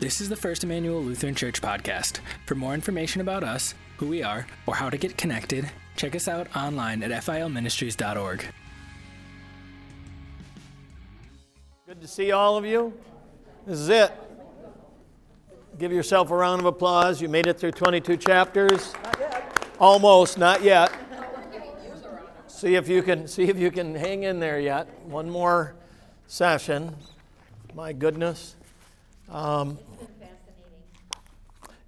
This is the First Emmanuel Lutheran Church podcast. For more information about us, who we are, or how to get connected, check us out online at filministries.org. Good to see all of you. This is it. Give yourself a round of applause. You made it through 22 chapters. Almost, not yet. See if you can see if you can hang in there yet. One more session. My goodness. Um,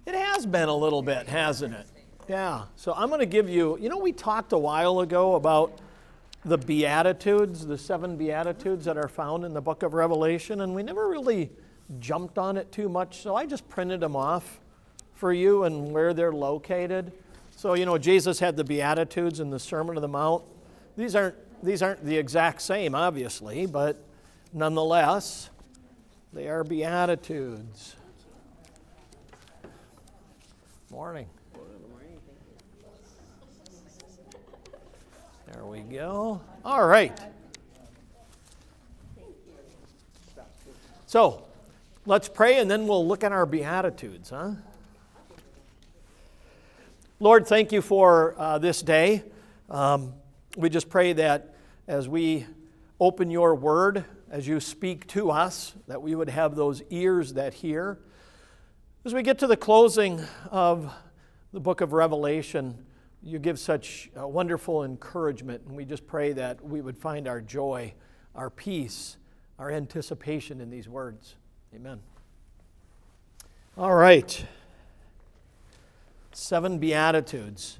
it has been a little bit, hasn't it? Yeah. So I'm going to give you, you know, we talked a while ago about the Beatitudes, the seven Beatitudes that are found in the book of Revelation, and we never really jumped on it too much, so I just printed them off for you and where they're located. So, you know, Jesus had the Beatitudes in the Sermon on the Mount. These aren't, these aren't the exact same, obviously, but nonetheless, they are Beatitudes. Morning. There we go. All right. So, let's pray and then we'll look at our Beatitudes, huh? Lord, thank you for uh, this day. Um, we just pray that as we open your word, as you speak to us, that we would have those ears that hear. As we get to the closing of the book of Revelation, you give such uh, wonderful encouragement, and we just pray that we would find our joy, our peace, our anticipation in these words. Amen. All right. Seven Beatitudes.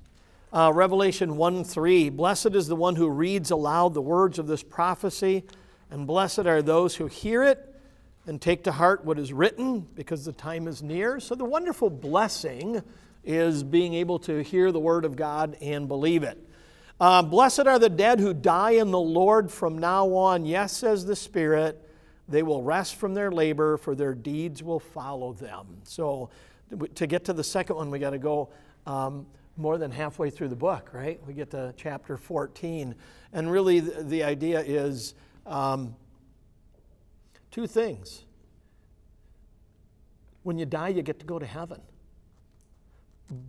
Uh, Revelation 1 3. Blessed is the one who reads aloud the words of this prophecy, and blessed are those who hear it and take to heart what is written, because the time is near. So, the wonderful blessing is being able to hear the word of God and believe it. Uh, blessed are the dead who die in the Lord from now on. Yes, says the Spirit, they will rest from their labor, for their deeds will follow them. So, to get to the second one, we got to go. Um, more than halfway through the book, right? We get to chapter 14. And really, the, the idea is um, two things. When you die, you get to go to heaven.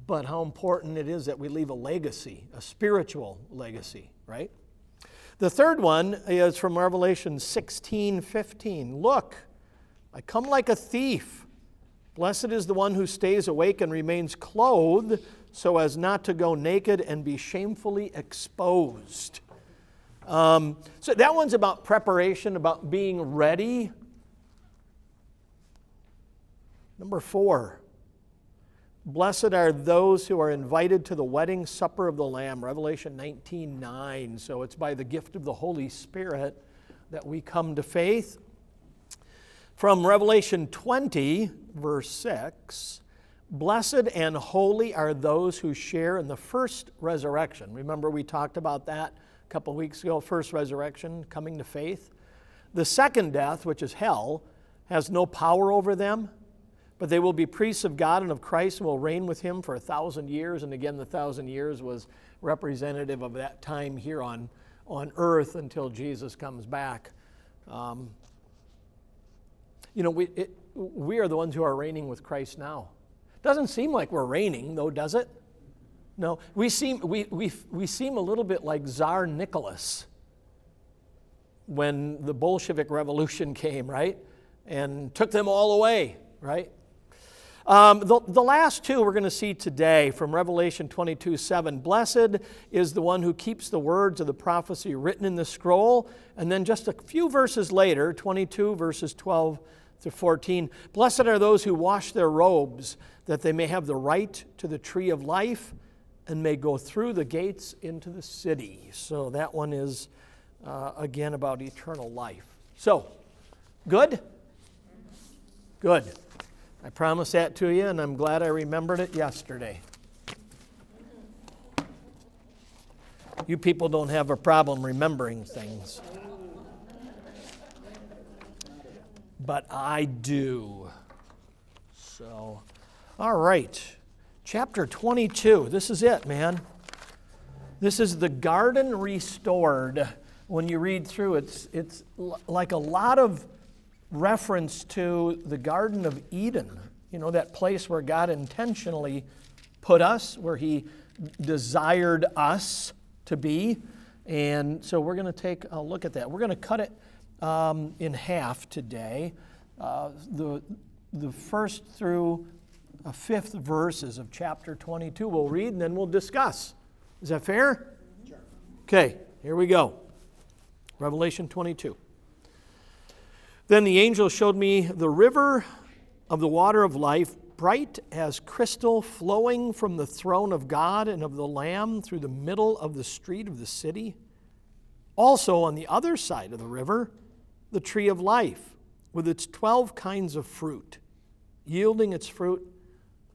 But how important it is that we leave a legacy, a spiritual legacy, right? The third one is from Revelation 16 15. Look, I come like a thief. Blessed is the one who stays awake and remains clothed so as not to go naked and be shamefully exposed. Um, so that one's about preparation, about being ready. Number four, blessed are those who are invited to the wedding supper of the Lamb, Revelation 19 9. So it's by the gift of the Holy Spirit that we come to faith. From Revelation 20, verse 6, Blessed and holy are those who share in the first resurrection. Remember, we talked about that couple weeks ago first resurrection, coming to faith. The second death, which is hell, has no power over them, but they will be priests of God and of Christ and will reign with him for a thousand years. And again, the thousand years was representative of that time here on, on earth until Jesus comes back. Um, you know, we, it, we are the ones who are reigning with Christ now. Doesn't seem like we're reigning, though, does it? No, we seem, we, we, we seem a little bit like Tsar Nicholas when the Bolshevik Revolution came, right? And took them all away, right? Um, the, the last two we're going to see today from Revelation 22 7. Blessed is the one who keeps the words of the prophecy written in the scroll. And then just a few verses later, 22 verses 12 to 14. Blessed are those who wash their robes, that they may have the right to the tree of life and may go through the gates into the city. So that one is, uh, again, about eternal life. So, good? Good. I promised that to you, and I'm glad I remembered it yesterday. You people don't have a problem remembering things. but I do. So, all right. Chapter 22. This is it, man. This is the garden restored. When you read through, it's, it's like a lot of reference to the Garden of Eden, you know, that place where God intentionally put us, where He desired us to be. And so we're going to take a look at that. We're going to cut it um, in half today. Uh, the, the first through fifth verses of chapter 22 we'll read and then we'll discuss. Is that fair? Sure. Okay, here we go. Revelation 22. Then the angel showed me the river of the water of life, bright as crystal, flowing from the throne of God and of the Lamb through the middle of the street of the city. Also, on the other side of the river, the tree of life, with its 12 kinds of fruit, yielding its fruit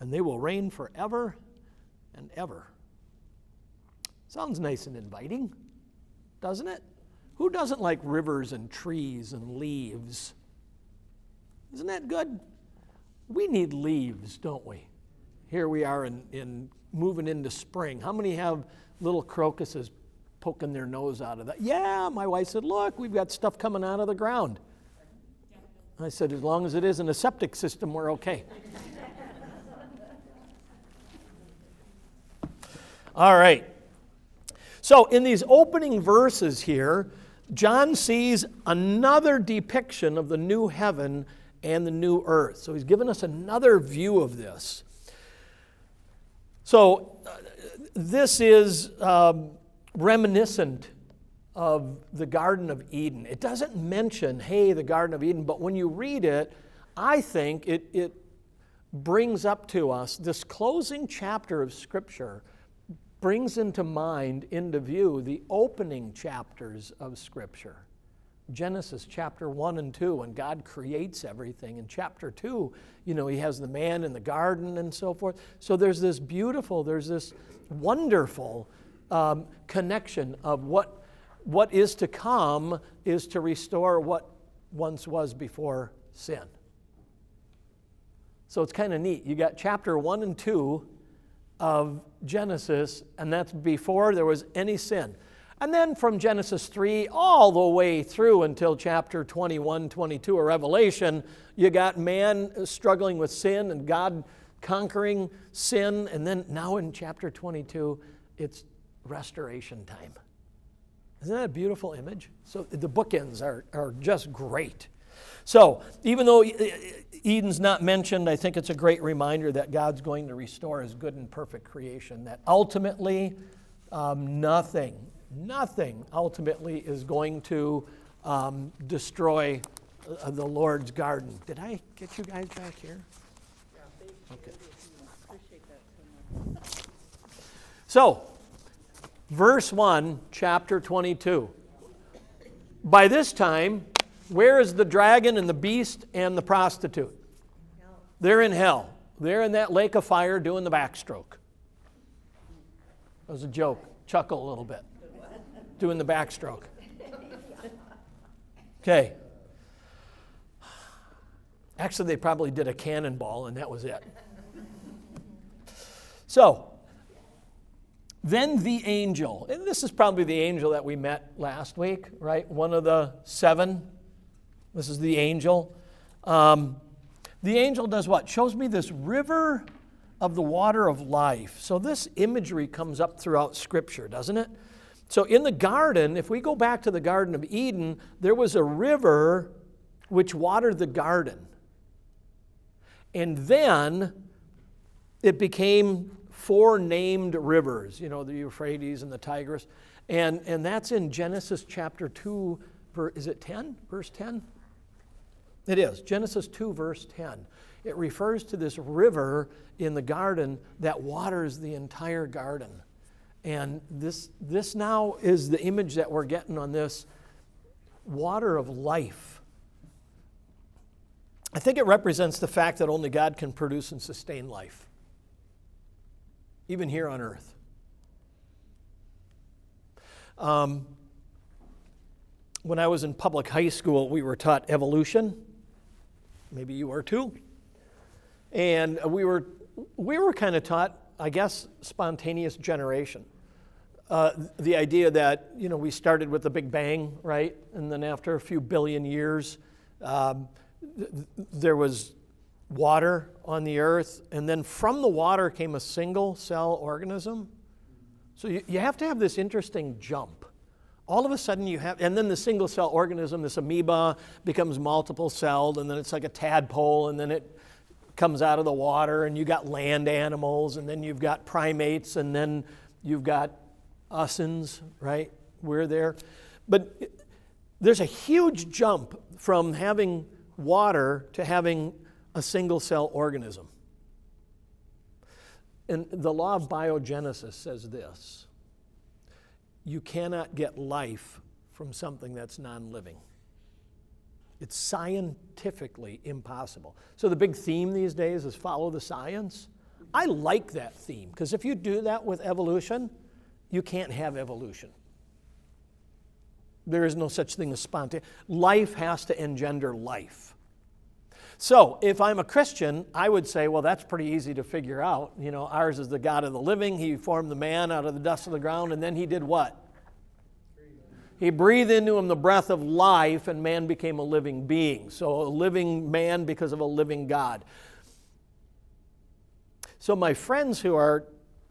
and they will reign forever and ever. Sounds nice and inviting, doesn't it? Who doesn't like rivers and trees and leaves? Isn't that good? We need leaves, don't we? Here we are in, in moving into spring. How many have little crocuses poking their nose out of that? Yeah, my wife said, Look, we've got stuff coming out of the ground. I said, As long as it isn't a septic system, we're okay. All right. So, in these opening verses here, John sees another depiction of the new heaven and the new earth. So he's given us another view of this. So uh, this is um, reminiscent of the Garden of Eden. It doesn't mention, hey, the Garden of Eden, but when you read it, I think it, it brings up to us this closing chapter of Scripture brings into mind, into view, the opening chapters of Scripture. Genesis chapter 1 and 2, when God creates everything. In chapter 2, you know, he has the man in the garden and so forth. So there's this beautiful, there's this wonderful um, connection of what, what is to come is to restore what once was before sin. So it's kind of neat. You got chapter 1 and 2 of Genesis, and that's before there was any sin. And then from Genesis 3 all the way through until chapter 21, 22 of Revelation, you got man struggling with sin and God conquering sin. And then now in chapter 22, it's restoration time. Isn't that a beautiful image? So the bookends are, are just great. So even though Eden's not mentioned, I think it's a great reminder that God's going to restore his good and perfect creation, that ultimately um, nothing, nothing ultimately is going to um, destroy uh, the Lord's garden. Did I get you guys back here? Okay. So, verse 1, chapter 22. By this time, where is the dragon and the beast and the prostitute? They're in hell. They're in that lake of fire doing the backstroke. That was a joke. Chuckle a little bit. Doing the backstroke. Okay. Actually, they probably did a cannonball, and that was it. So, then the angel, and this is probably the angel that we met last week, right? One of the seven this is the angel. Um, the angel does what? Shows me this river of the water of life. So this imagery comes up throughout Scripture, doesn't it? So in the garden, if we go back to the Garden of Eden, there was a river which watered the garden. And then it became four named rivers, you know, the Euphrates and the Tigris. And, and that's in Genesis chapter 2, is it 10? Verse 10? It is. Genesis 2, verse 10. It refers to this river in the garden that waters the entire garden. And this, this now is the image that we're getting on this water of life. I think it represents the fact that only God can produce and sustain life, even here on earth. Um, when I was in public high school, we were taught evolution. Maybe you are too. And we were, we were kind of taught, I guess, spontaneous generation. Uh, the idea that, you know, we started with the Big Bang, right? And then after a few billion years, um, th- there was water on the earth. And then from the water came a single cell organism. So you, you have to have this interesting jump all of a sudden you have, and then the single cell organism, this amoeba, becomes multiple celled, and then it's like a tadpole, and then it comes out of the water, and you got land animals, and then you've got primates, and then you've got usins, right? We're there. But there's a huge jump from having water to having a single cell organism. And the law of biogenesis says this you cannot get life from something that's non living. It's scientifically impossible. So, the big theme these days is follow the science. I like that theme because if you do that with evolution, you can't have evolution. There is no such thing as spontaneous. Life has to engender life. So, if I'm a Christian, I would say, well, that's pretty easy to figure out. You know, ours is the God of the living. He formed the man out of the dust of the ground, and then he did what? He breathed into him the breath of life, and man became a living being. So, a living man because of a living God. So, my friends who are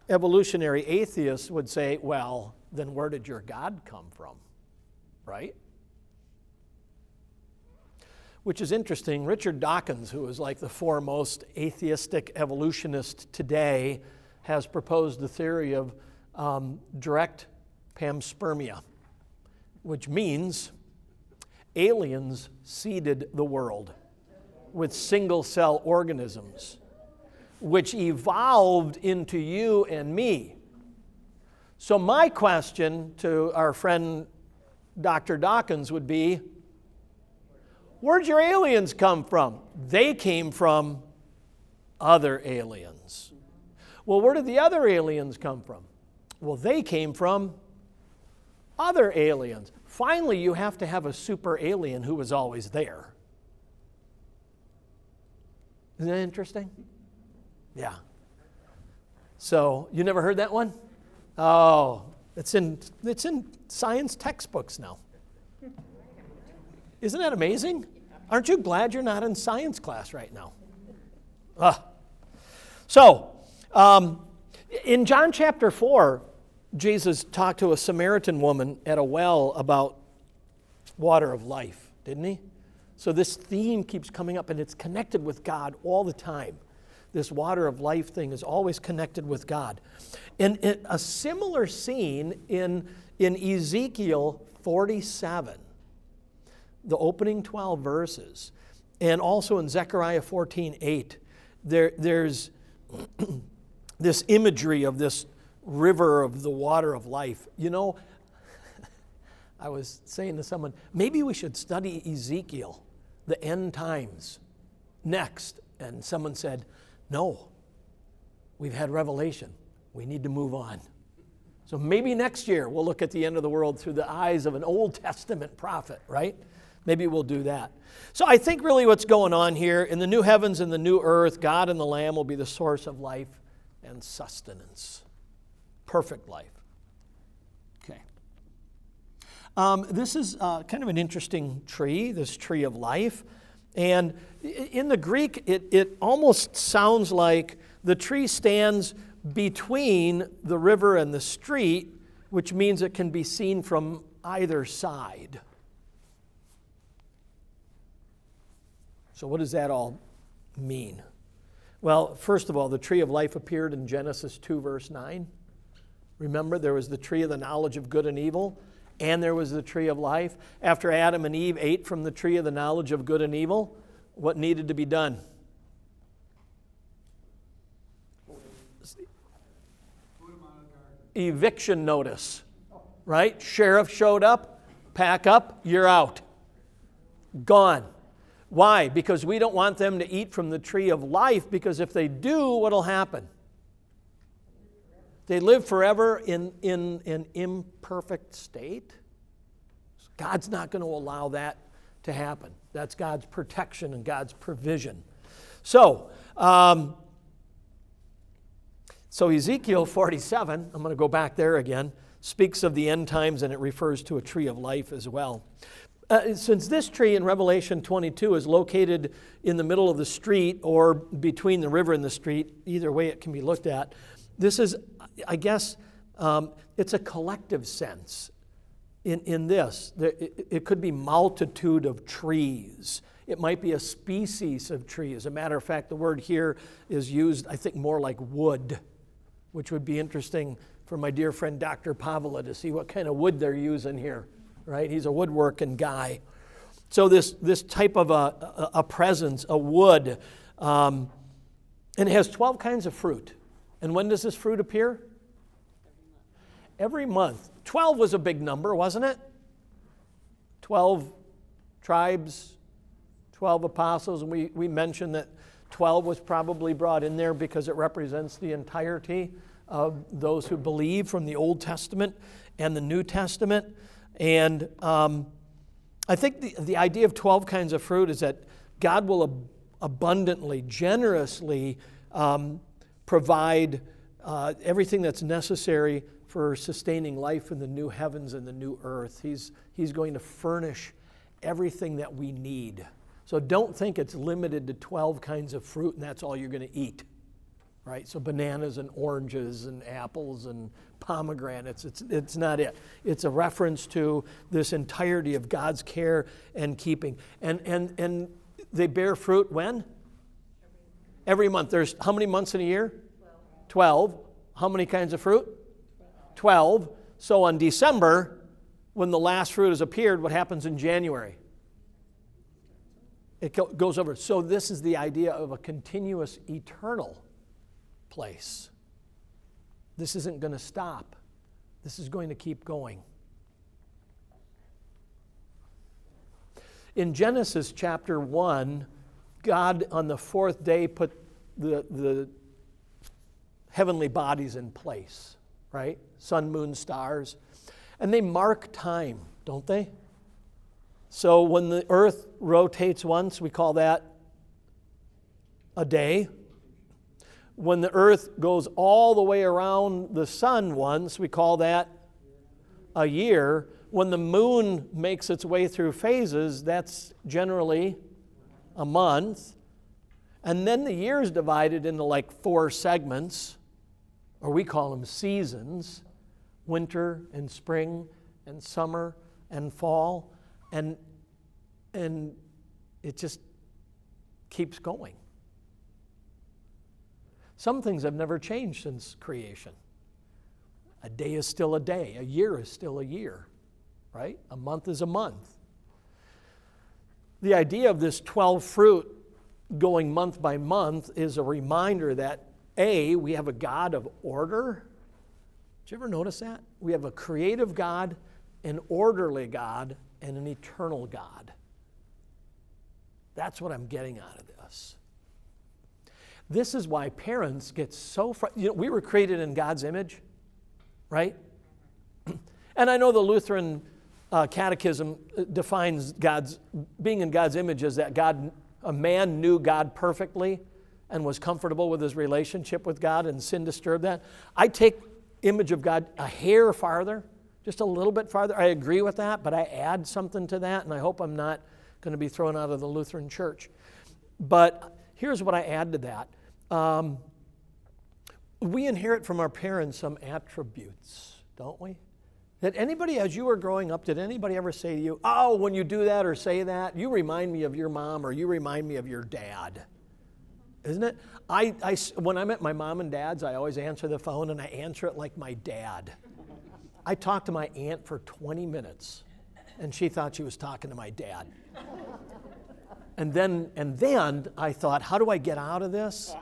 evolutionary atheists would say, well, then where did your God come from? Right? Which is interesting. Richard Dawkins, who is like the foremost atheistic evolutionist today, has proposed the theory of um, direct panspermia, which means aliens seeded the world with single cell organisms, which evolved into you and me. So, my question to our friend Dr. Dawkins would be Where'd your aliens come from? They came from other aliens. Well, where did the other aliens come from? Well, they came from other aliens. Finally, you have to have a super alien who was always there. Isn't that interesting? Yeah. So, you never heard that one? Oh, it's in, it's in science textbooks now. Isn't that amazing? Aren't you glad you're not in science class right now? Ah. So, um, in John chapter 4, Jesus talked to a Samaritan woman at a well about water of life, didn't he? So, this theme keeps coming up and it's connected with God all the time. This water of life thing is always connected with God. And a similar scene in, in Ezekiel 47 the opening 12 verses, and also in Zechariah 14 8, there, there's this imagery of this river of the water of life. You know, I was saying to someone, maybe we should study Ezekiel, the end times, next. And someone said, no, we've had revelation. We need to move on. So maybe next year we'll look at the end of the world through the eyes of an Old Testament prophet, right? Maybe we'll do that. So I think really what's going on here in the new heavens and the new earth, God and the Lamb will be the source of life and sustenance. Perfect life. Okay. Um, this is uh, kind of an interesting tree, this tree of life. And in the Greek, it, it almost sounds like the tree stands between the river and the street, which means it can be seen from either side. So, what does that all mean? Well, first of all, the tree of life appeared in Genesis 2, verse 9. Remember, there was the tree of the knowledge of good and evil, and there was the tree of life. After Adam and Eve ate from the tree of the knowledge of good and evil, what needed to be done? Eviction notice, right? Sheriff showed up, pack up, you're out. Gone Why? Because we don't want them to eat from the tree of life, because if they do, what'll happen? They live forever in, in an imperfect state. God's not going to allow that to happen. That's God's protection and God's provision. So, um, so Ezekiel 47, I'm going to go back there again, speaks of the end times and it refers to a tree of life as well. Uh, since this tree in Revelation 22 is located in the middle of the street or between the river and the street, either way it can be looked at, this is, I guess, um, it's a collective sense in, in this. It, it could be multitude of trees. It might be a species of tree. As a matter of fact, the word here is used, I think, more like wood, which would be interesting for my dear friend Dr. Pavla to see what kind of wood they're using here, right? He's a woodworking guy. So, this, this type of a, a, presence, a wood, um, and it has 12 kinds of fruit. And when does this fruit appear? Every month. 12 was a big number, wasn't it? 12 tribes, 12 apostles. And we, we mentioned that 12 was probably brought in there because it represents the entirety of those who believe from the Old Testament and the New Testament. And um, I think the, the idea of 12 kinds of fruit is that God will ab- abundantly, generously um, provide uh, everything that's necessary for sustaining life in the new heavens and the new earth. He's, he's going to furnish everything that we need. So don't think it's limited to 12 kinds of fruit and that's all you're going to eat. Right? So bananas and oranges and apples and pomegranates, it's, it's not it. It's a reference to this entirety of God's care and keeping. And, and, and they bear fruit when? Every month. There's how many months in a year? 12. How many kinds of fruit? 12. So on December, when the last fruit has appeared, what happens in January? It goes over. So this is the idea of a continuous eternal place. This isn't going to stop. This is going to keep going. In Genesis chapter 1, God on the fourth day put the, the heavenly bodies in place, right? Sun, moon, stars. And they mark time, don't they? So when the earth rotates once, we call that a day. When the earth goes all the way around the sun once, we call that a year. When the moon makes its way through phases, that's generally a month. And then the year is divided into like four segments or we call them seasons winter and spring and summer and fall. And, and it just keeps going. Some things have never changed since creation. A day is still a day, a year is still a year, right? A month is a month. The idea of this 12 fruit going month by month is a reminder that a, we have a God of order. Did you ever notice that? We have a creative God, an orderly God, and an eternal God. That's what I'm getting out of this. This is why parents get so frustrated. You know, we were created in God's image, right? and I know the Lutheran uh, Catechism uh, defines God's being in God's image as that God, a man knew God perfectly and was comfortable with his relationship with God and sin disturbed that. I take image of God a hair farther, just a little bit farther. I agree with that, but I add something to that, and I hope I'm not going to be thrown out of the Lutheran church. But here's what I add to that. Um, we inherit from our parents some attributes, don't we? Did anybody, as you were growing up, did anybody ever say to you, Oh, when you do that or say that, you remind me of your mom or you remind me of your dad? isn't it? I, I, when I'm at my mom and dad's, I always answer the phone and I answer it like my dad. I talked to my aunt for 20 minutes and she thought she was talking to my dad. And then, and then I thought, how do I get out of this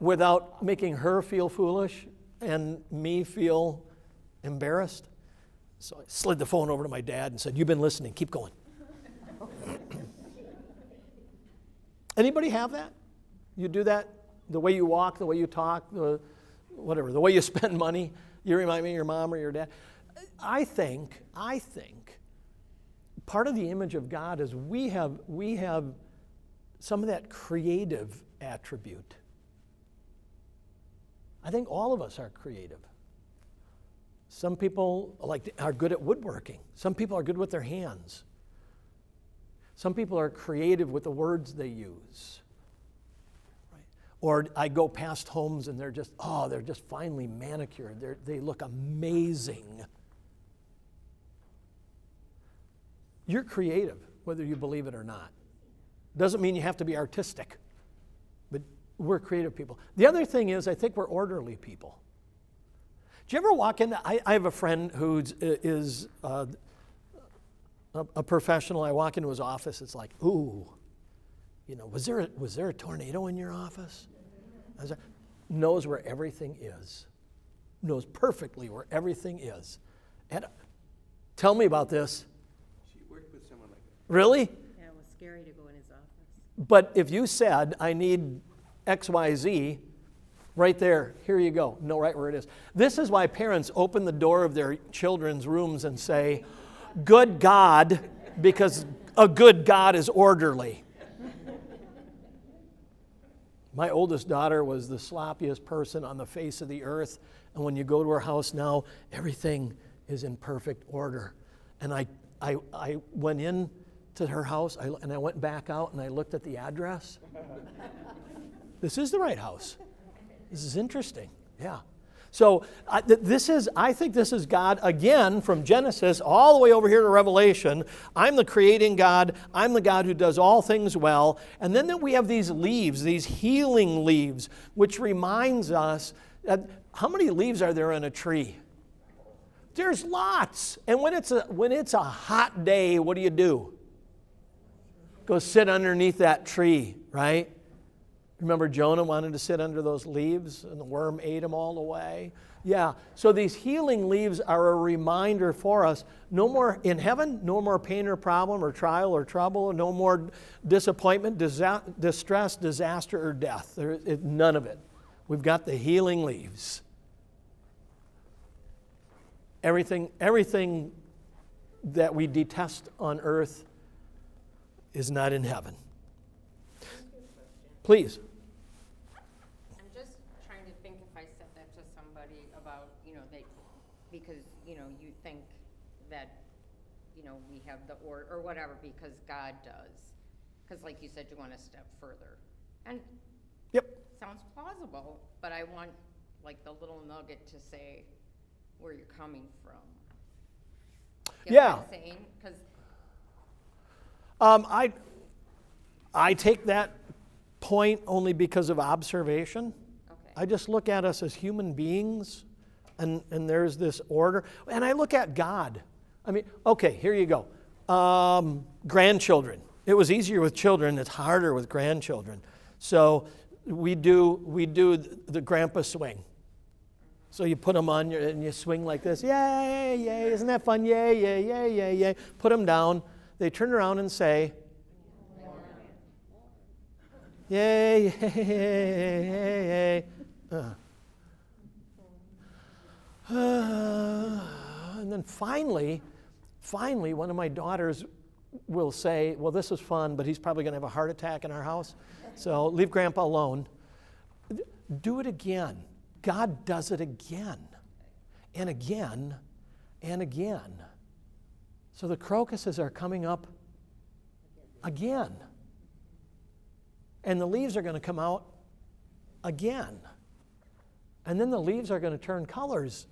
without making her feel foolish and me feel embarrassed? So I slid the phone over to my dad and said, You've been listening, keep going. Anybody have that? You do that? The way you walk, the way you talk, the whatever, the way you spend money. You remind me of your mom or your dad. I think, I think, part of the image of God is we have, we have some of that creative attribute. I think all of us are creative. Some people like are good at woodworking. Some people are good with their hands. Some people are creative with the words they use. Right? Or I go past homes and they're just, oh, they're just finely manicured. They're, they look amazing. You're creative, whether you believe it or not. Doesn't mean you have to be artistic, but we're creative people. The other thing is, I think we're orderly people. Do you ever walk in? I, I have a friend who is uh, a, a, professional. I walk into his office, it's like, ooh, you know, was there a, was there a tornado in your office? Like, knows where everything is, knows perfectly where everything is. And tell me about this. She worked with someone like that. Really? Yeah, it was scary to go in his office. But if you said, I need X, Y, Z, Right there, here you go. Know right where it is. This is why parents open the door of their children's rooms and say, Good God, because a good God is orderly. My oldest daughter was the sloppiest person on the face of the earth. And when you go to her house now, everything is in perfect order. And I, I, I went in to her house I, and I went back out and I looked at the address. this is the right house. This is interesting. Yeah. So uh, th- this is, I think this is God again from Genesis all the way over here to Revelation. I'm the creating God. I'm the God who does all things well. And then, that we have these leaves, these healing leaves, which reminds us that how many leaves are there on a tree? There's lots. And when it's a, when it's a hot day, what do you do? Go sit underneath that tree, right? Remember, Jonah wanted to sit under those leaves and the worm ate him all away? Yeah, so these healing leaves are a reminder for us no more in heaven, no more pain or problem or trial or trouble, no more disappointment, disa- distress, disaster, or death. There, it, none of it. We've got the healing leaves. Everything, everything that we detest on earth is not in heaven. Please. I'm just trying to think if I said that to somebody about, you know, they, because, you know, you think that, you know, we have the or, or whatever because God does. Because, like you said, you want to step further. And yep. sounds plausible, but I want like the little nugget to say where you're coming from. Get yeah. Because um, I I take that point only because of observation. Okay. I just look at us as human beings, and, and there's this order. And I look at God. I mean, okay, here you go. Um, grandchildren. It was easier with children, it's harder with grandchildren. So we do, we do the grandpa swing. So you put them on your, and you swing like this. Yay, yay, isn't that fun? Yay, yay, yay, yay, yay. Put them down. They turn around and say, Yay, yay, yay, yay. Uh. Uh, and then finally, Finally, one of my daughters will say, Well, this was fun, but he's probably going to have a heart attack in our house. So leave grandpa alone. Do it again. God does it again and again and again. So the crocuses are coming up again. And the leaves are going to come out again. And then the leaves are going to turn colors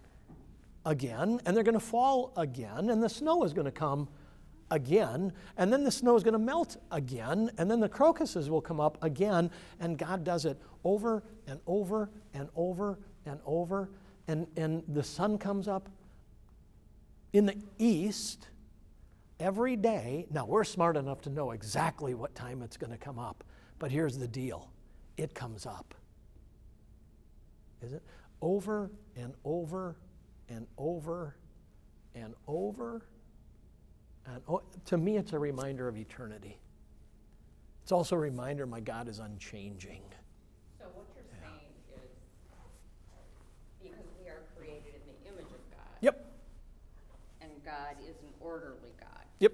again, and they're going to fall again, and the snow is going to come again, and then the snow is going to melt again, and then the crocuses will come up again, and God does it over and over and over and over, and, and the sun comes up in the east every day. Now, we're smart enough to know exactly what time it's going to come up, but here's the deal it comes up. Is it? Over and over and over and over. And oh, to me, it's a reminder of eternity. It's also a reminder my God is unchanging. So what you're saying is, because we are created in the image of God. Yep, And God is an orderly. Yep.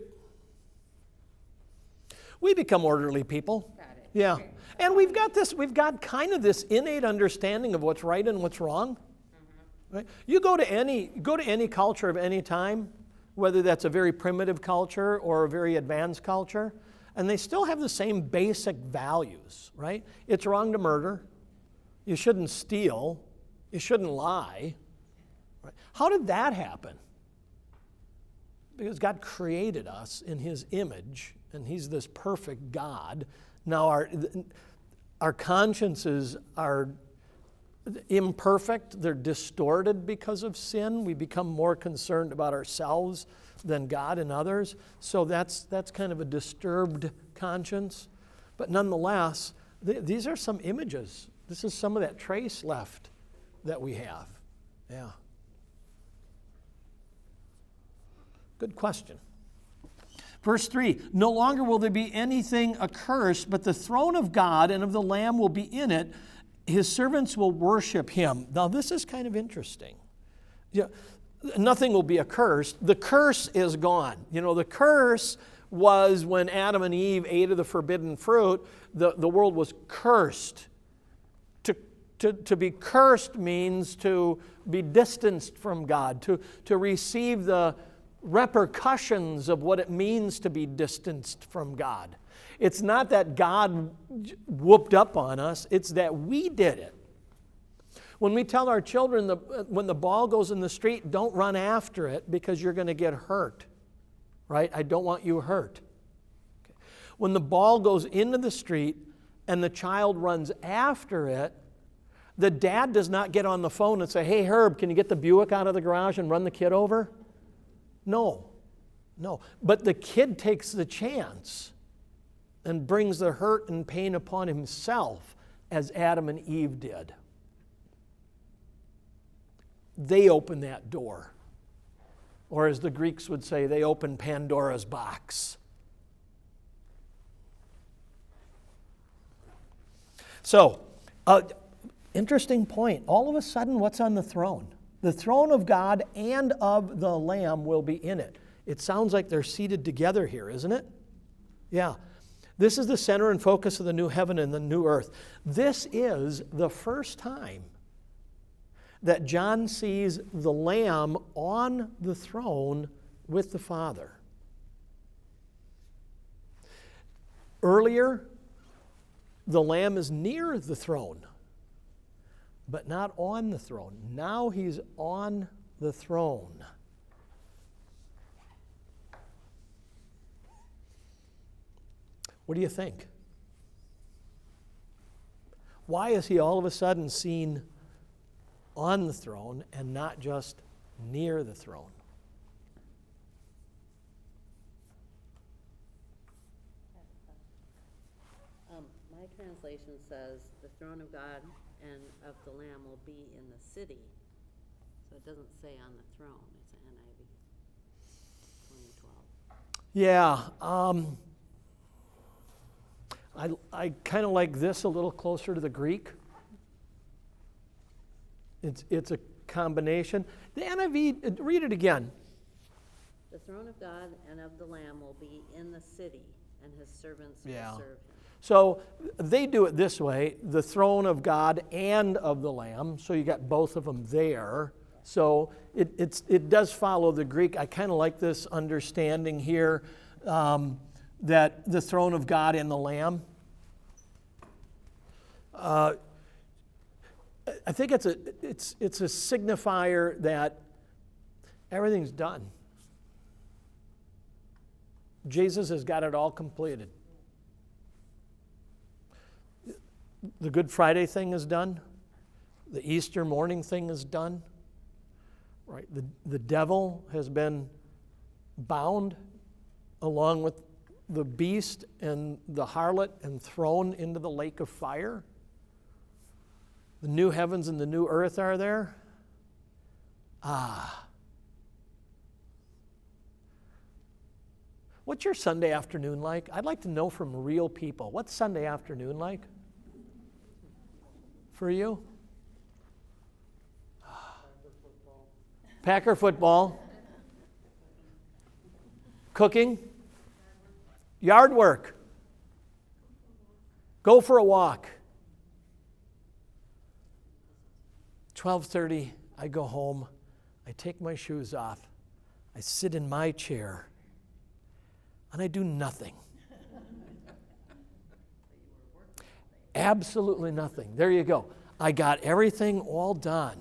We become orderly people. Yeah. Okay. And we've got this, we've got kind of this innate understanding of what's right and what's wrong. Mm-hmm. Right? You go to any go to any culture of any time, whether that's a very primitive culture or a very advanced culture, and they still have the same basic values, right? It's wrong to murder. You shouldn't steal. You shouldn't lie. Right? How did that happen? Because God created us in His image, and He's this perfect God. Now, our, our consciences are imperfect, they're distorted because of sin. We become more concerned about ourselves than God and others. So that's, that's kind of a disturbed conscience. But nonetheless, th- these are some images. This is some of that trace left that we have. Yeah. Good question. Verse 3 No longer will there be anything accursed, but the throne of God and of the Lamb will be in it. His servants will worship him. Now, this is kind of interesting. Yeah, nothing will be accursed. The curse is gone. You know, the curse was when Adam and Eve ate of the forbidden fruit, the, the world was cursed. To, to, to be cursed means to be distanced from God, to, to receive the repercussions of what it means to be distanced from God. It's not that God whooped up on us, it's that we did it. When we tell our children the, when the ball goes in the street, don't run after it because you're going to get hurt, right? I don't want you hurt. When the ball goes into the street and the child runs after it, the dad does not get on the phone and say, Hey, Herb, can you get the Buick out of the garage and run the kid over? No, no. But the kid takes the chance and brings the hurt and pain upon himself as Adam and Eve did. They open that door. Or as the Greeks would say, they open Pandora's box. So, uh, interesting point. All of a sudden, what's on the throne? The throne of God and of the Lamb will be in it. It sounds like they're seated together here, isn't it? Yeah. This is the center and focus of the new heaven and the new earth. This is the first time that John sees the Lamb on the throne with the Father. Earlier, the Lamb is near the throne, but not on the throne. Now he's on the throne. What do you think? Why is he all of a sudden seen on the throne and not just near the throne? Um, my translation says, "The throne of God and of the Lamb will be in the city." So it doesn't say on the throne, it's an NIV, twenty twelve. Yeah. Um, I, I kind of like this a little closer to the Greek. It's, it's a combination. The NIV, read it again. The throne of God and of the Lamb will be in the city, and his servants Yeah. will serve him. So they do it this way the throne of God and of the Lamb. So you got both of them there. So it, it's, it does follow the Greek. I kind of like this understanding here um, that the throne of God and the Lamb. Uh, I think it's a, it's, it's a signifier that everything's done. Jesus has got it all completed. The Good Friday thing is done. The Easter morning thing is done. Right? The, the devil has been bound along with the beast and the harlot and thrown into the lake of fire. The new heavens and the new earth are there. Ah. What's your Sunday afternoon like? I'd like to know from real people. What's Sunday afternoon like for you? Packer football. Cooking. Yard work. Go for a walk. 12:30 I go home. I take my shoes off. I sit in my chair and I do nothing. Absolutely nothing. There you go. I got everything all done.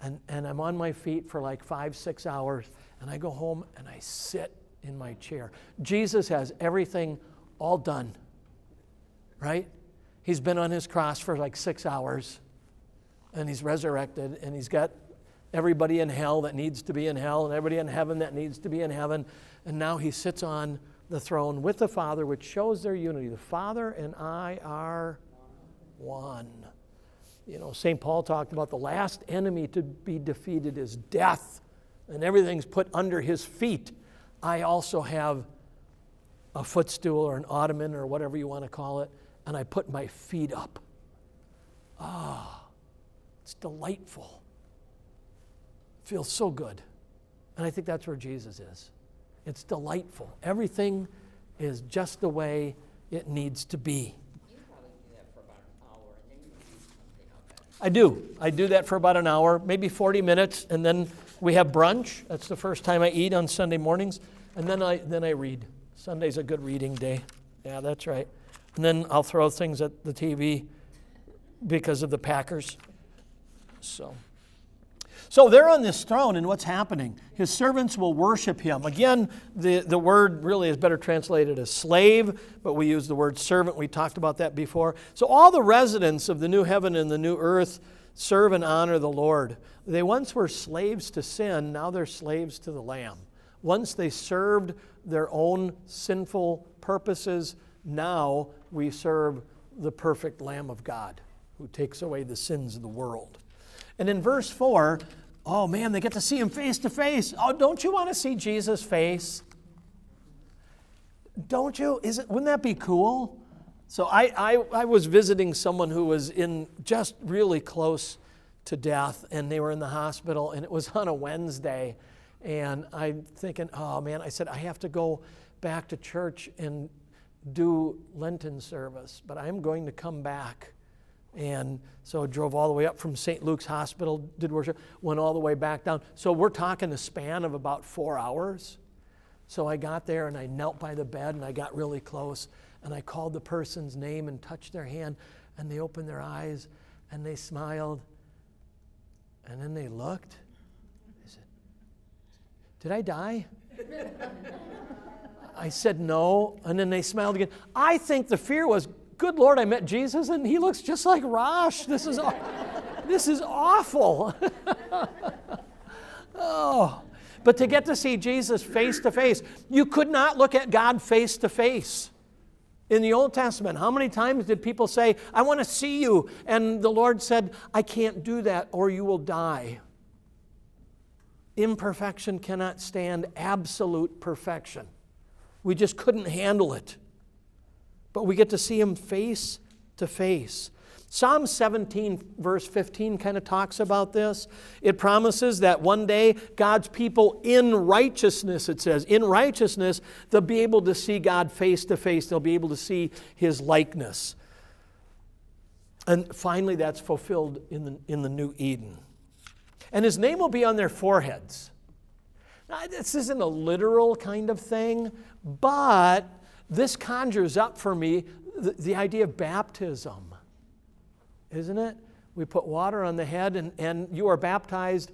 And, and I'm on my feet for like five, six hours. And I go home and I sit in my chair. Jesus has everything all done, right? He's been on his cross for like six hours and he's resurrected and he's got everybody in hell that needs to be in hell and everybody in heaven that needs to be in heaven. And now he sits on the throne with the Father, which shows their unity. The Father and I are one. You know, St. Paul talked about the last enemy to be defeated is death, and everything's put under his feet. I also have a footstool or an ottoman or whatever you want to call it, and I put my feet up. Ah, it's delightful. feels so good. And I think that's where Jesus is. It's delightful. Everything is just the way it needs to be. I do. I do that for about an hour, maybe 40 minutes, and then we have brunch. That's the first time I eat on Sunday mornings. And then I, then I read. Sunday's a good reading day. Yeah, that's right. And then I'll throw things at the TV because of the Packers. So. So they're on this throne, and what's happening? His servants will worship him. Again, the, the word really is better translated as slave, but we use the word servant. We talked about that before. So all the residents of the new heaven and the new earth serve and honor the Lord. They once were slaves to sin, now they're slaves to the Lamb. Once they served their own sinful purposes, now we serve the perfect Lamb of God who takes away the sins of the world. And in verse 4, oh man, they get to see him face to face. Oh, don't you want to see Jesus' face? Don't you? Is it, wouldn't that be cool? So I, I, I was visiting someone who was in just really close to death, and they were in the hospital, and it was on a Wednesday. And I'm thinking, oh man, I said, I have to go back to church and do Lenten service, but I'm going to come back and so drove all the way up from St. Luke's Hospital, did worship, went all the way back down. So we're talking a span of about four hours. So I got there and I knelt by the bed and I got really close and I called the person's name and touched their hand and they opened their eyes and they smiled and then they looked. I said, Did I die? I said no, and then they smiled again. I think the fear was good Lord, I met Jesus and he looks just like Rosh. This is, this is awful. oh, but to get to see Jesus face to face, you could not look at God face to face. In the Old Testament, how many times did people say, I want to see you? And the Lord said, I can't do that or you will die. Imperfection cannot stand absolute perfection. We just couldn't handle it but we get to see him face to face. Psalm 17, verse 15, kind of talks about this. It promises that one day God's people in righteousness, it says, in righteousness, they'll be able to see God face to face. They'll be able to see his likeness. And finally, that's fulfilled in the, in the new Eden. And his name will be on their foreheads. Now, this isn't a literal kind of thing, but this conjures up for me the, the idea of baptism, isn't it? We put water on the head, and, and you are baptized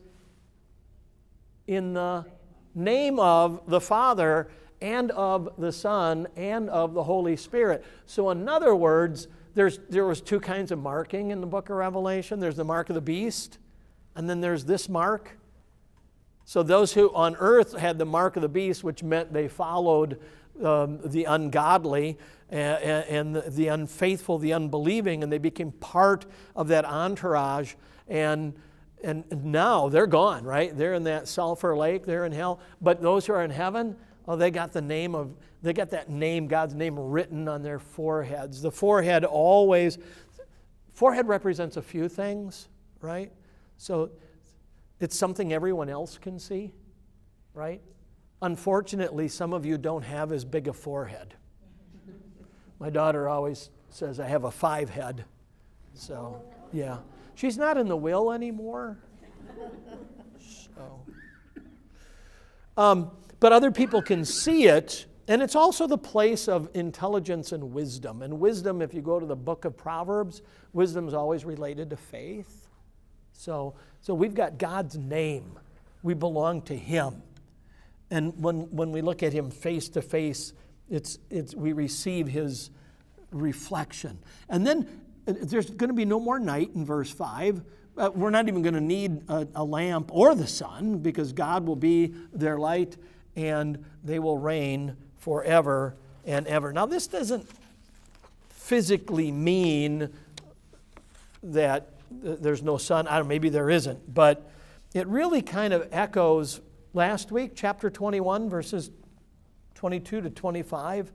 in the name of the Father and of the Son and of the Holy Spirit. So, in other words, there's, there was two kinds of marking in the book of Revelation. There's the mark of the beast, and then there's this mark. So those who on earth had the mark of the beast, which meant they followed um, the ungodly and, and the unfaithful, the unbelieving, and they became part of that entourage. And, and now they're gone, right? They're in that sulfur lake, they're in hell. But those who are in heaven, Oh, they got the name of, they got that name, God's name written on their foreheads. The forehead always, forehead represents a few things, right? So it's something everyone else can see, right? Unfortunately, some of you don't have as big a forehead. My daughter always says I have a five head. So, yeah. She's not in the will anymore. So. Um, but other people can see it, and it's also the place of intelligence and wisdom. And wisdom, if you go to the book of Proverbs, wisdom is always related to faith. So, so we've got God's name. We belong to Him. And when, when we look at Him face to face, it's, it's, we receive His reflection. And then uh, there's going to be no more night in verse 5. Uh, we're not even going to need a, a lamp or the sun because God will be their light and they will reign forever and ever. Now, this doesn't physically mean that there's no sun. I don't, maybe there isn't, but it really kind of echoes last week, chapter 21, verses 22 to 25.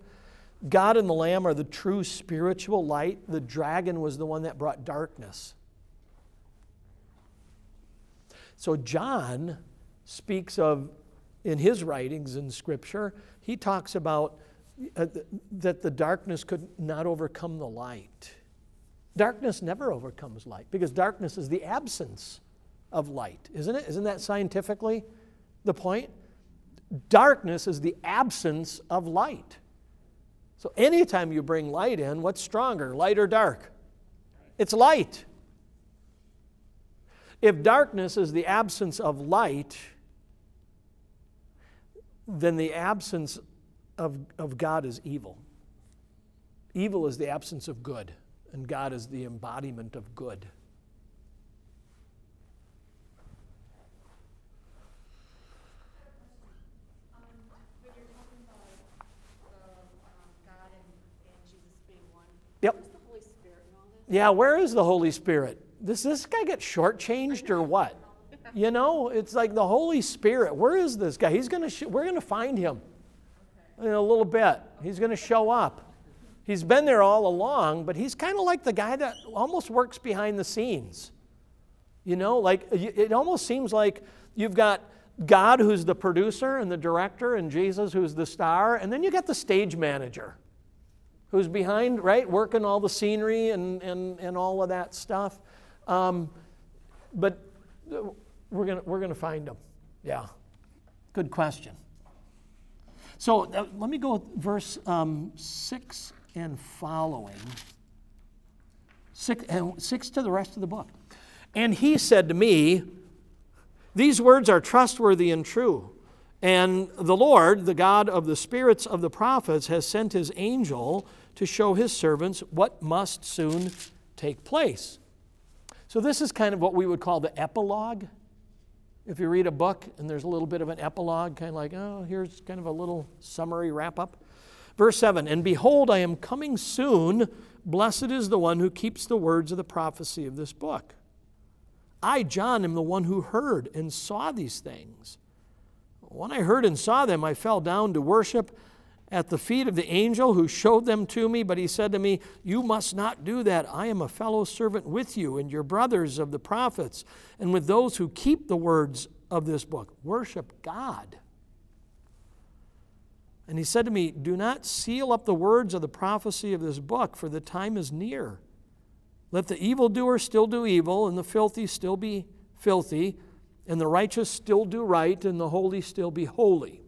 God and the Lamb are the true spiritual light. The dragon was the one that brought darkness. So, John speaks of, in his writings in Scripture, he talks about uh, that the darkness could not overcome the light. Darkness never overcomes light because darkness is the absence of light, isn't it? Isn't that scientifically the point? Darkness is the absence of light. So anytime you bring light in, what's stronger, light or dark? It's light. If darkness is the absence of light, then the absence of, of God is evil. Evil is the absence of good, and God is the embodiment of good. Yep. Yeah, where is the Holy Spirit? Does this guy get shortchanged or what? You know, it's like the Holy Spirit. Where is this guy? He's gonna. Sh- we're gonna find him in a little bit. He's gonna show up. He's been there all along, but he's kind of like the guy that almost works behind the scenes. You know, like it almost seems like you've got God who's the producer and the director, and Jesus who's the star, and then you got the stage manager who's behind, right, working all the scenery and, and, and all of that stuff. Um, but we're going we're gonna find them. Yeah. Good question. So uh, let me go verse um, 6 and following. Six, and six to the rest of the book. And he said to me, These words are trustworthy and true. And the Lord, the God of the spirits of the prophets, has sent his angel to show his servants what must soon take place. So, this is kind of what we would call the epilogue. If you read a book and there's a little bit of an epilogue, kind of like, oh, here's kind of a little summary wrap up. Verse 7 And behold, I am coming soon. Blessed is the one who keeps the words of the prophecy of this book. I, John, am the one who heard and saw these things. When I heard and saw them, I fell down to worship at the feet of the angel who showed them to me, but he said to me, You must not do that. I am a fellow servant with you and your brothers of the prophets, and with those who keep the words of this book. Worship God. And he said to me, Do not seal up the words of the prophecy of this book, for the time is near. Let the evildoer still do evil, and the filthy still be filthy, and the righteous still do right, and the holy still be holy.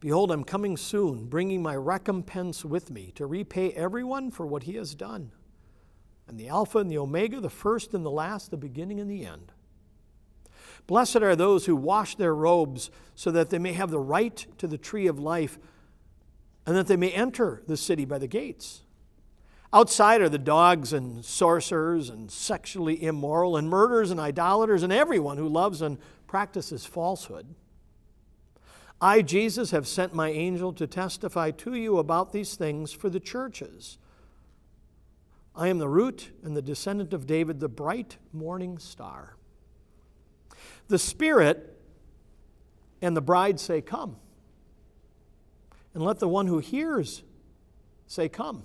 Behold, I'm coming soon, bringing my recompense with me to repay everyone for what he has done. And the Alpha and the Omega, the first and the last, the beginning and the end. Blessed are those who wash their robes so that they may have the right to the tree of life and that they may enter the city by the gates. Outside are the dogs and sorcerers and sexually immoral and murderers and idolaters and everyone who loves and practices falsehood. I, Jesus, have sent my angel to testify to you about these things for the churches. I am the root and the descendant of David, the bright morning star. The Spirit And the bride say, Come. And let the one who hears say, Come.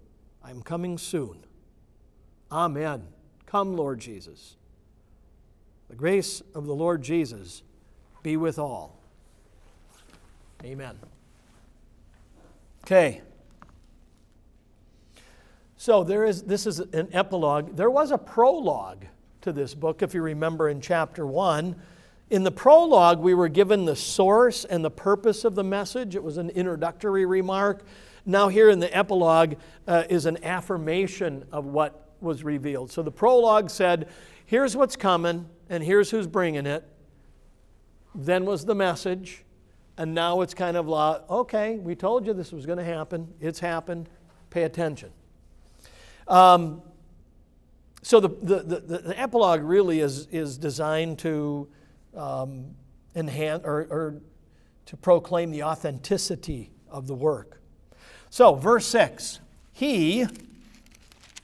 I am coming soon. Amen. Come, Lord Jesus. The grace of the Lord Jesus be with all. Amen. Okay. So there is this is an epilogue. There was a prologue to this book if you remember in chapter 1. In the prologue we were given the source and the purpose of the message. It was an introductory remark. Now here in the epilogue uh, is an affirmation of what was revealed. So the prologue said, here's what's coming and here's who's bringing it. Then was the message. And now it's kind of like, okay, we told you this was going to happen. It's happened. Pay attention. Um, so the, the, the, the, epilogue really is, is designed to um, enhance or, or to proclaim the authenticity of the work. So, verse 6 He,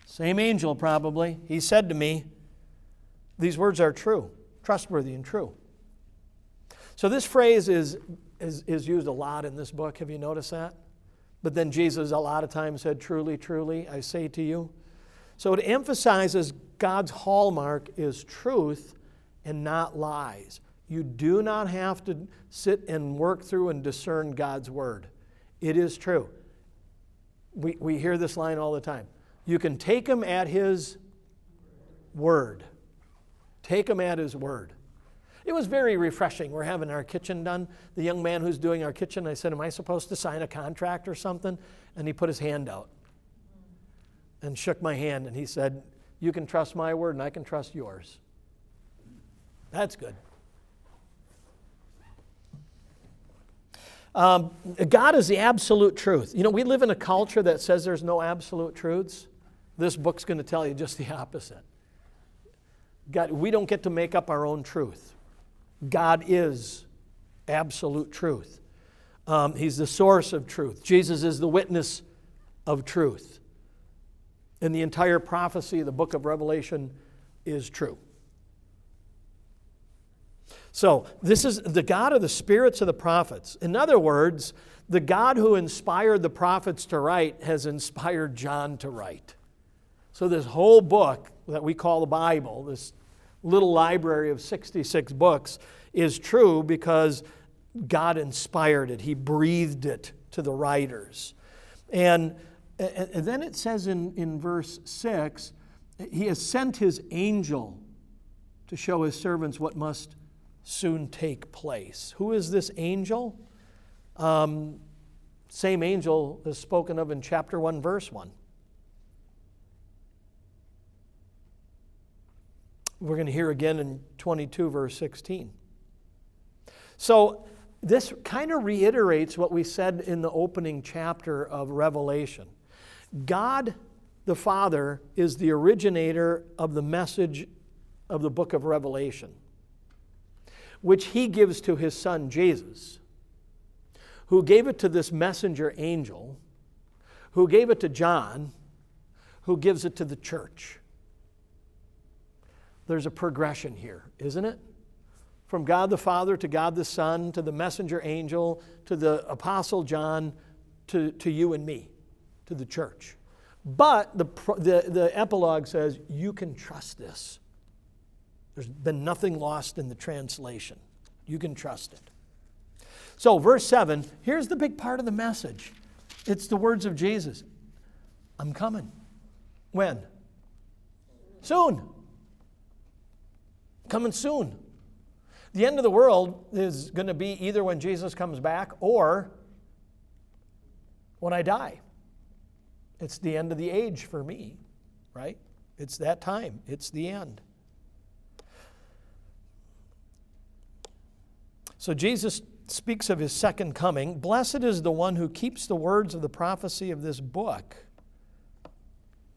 same angel probably, he said to me, these words are true, trustworthy and true. So this phrase is, is, is used a lot in this book. Have you noticed that? But then Jesus a lot of times said, Truly, truly, I say to you. So it emphasizes God's hallmark is truth and not lies. You do not have to sit and work through and discern God's word. It is true. We, we hear this line all the time. You can take him at his word. Take him at his word. It was very refreshing. We're having our kitchen done. The young man who's doing our kitchen, I said, Am I supposed to sign a contract or something? And he put his hand out and shook my hand, and he said, You can trust my word, and I can trust yours. That's good. Um, God is the absolute truth. You know, we live in a culture that says there's no absolute truths. This book's going to tell you just the opposite. God, we don't get to make up our own truth. God is absolute truth. Um, he's the source of truth. Jesus is the witness of truth. And the entire prophecy of the book of Revelation is true. So, this is the God of the spirits of the prophets. In other words, the God who inspired the prophets to write has inspired John to write. So, this whole book that we call the Bible, this little library of 66 books is true because God inspired it, He breathed it to the writers. And, and then it says in, in verse 6 He has sent His angel to show His servants what must soon take place. Who is this angel? Um, same angel is spoken of in chapter 1, verse 1. we're going to hear again in 22, verse 16. So, this kind of reiterates what we said in the opening chapter of Revelation. God the Father is the originator of the message of the book of Revelation, which he gives to his son Jesus, who gave it to this messenger angel, who gave it to John, who gives it to the church there's a progression here, isn't it? From God the Father to God the Son to the messenger angel to the apostle John to, to you and me, to the church. But the, the, the epilogue says you can trust this. There's been nothing lost in the translation. You can trust it. So, verse 7, here's the big part of the message it's the words of Jesus I'm coming. When? Soon coming soon. The end of the world is going to be either when Jesus comes back or when I die. It's the end of the age for me, right? It's that time, it's the end. So Jesus speaks of his second coming. Blessed is the one who keeps the words of the prophecy of this book.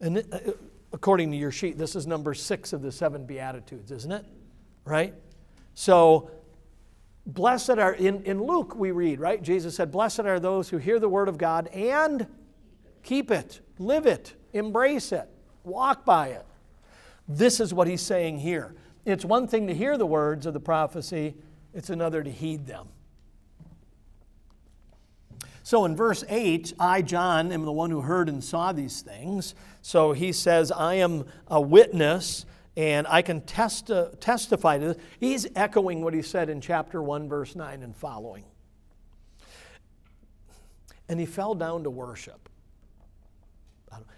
And uh, according to your sheet, this is number six of the seven Beatitudes, isn't it? Right? So, blessed are, in, in Luke we read, right? Jesus said, Blessed are those who hear the word of God and keep it, live it, embrace it, walk by it. This is what he's saying here. It's one thing to hear the words of the prophecy, it's another to heed them. So in verse 8, I, John, am the one who heard and saw these things. So he says, I am a witness and I can testi- testify to this. He's echoing what he said in chapter 1, verse 9 and following. And he fell down to worship.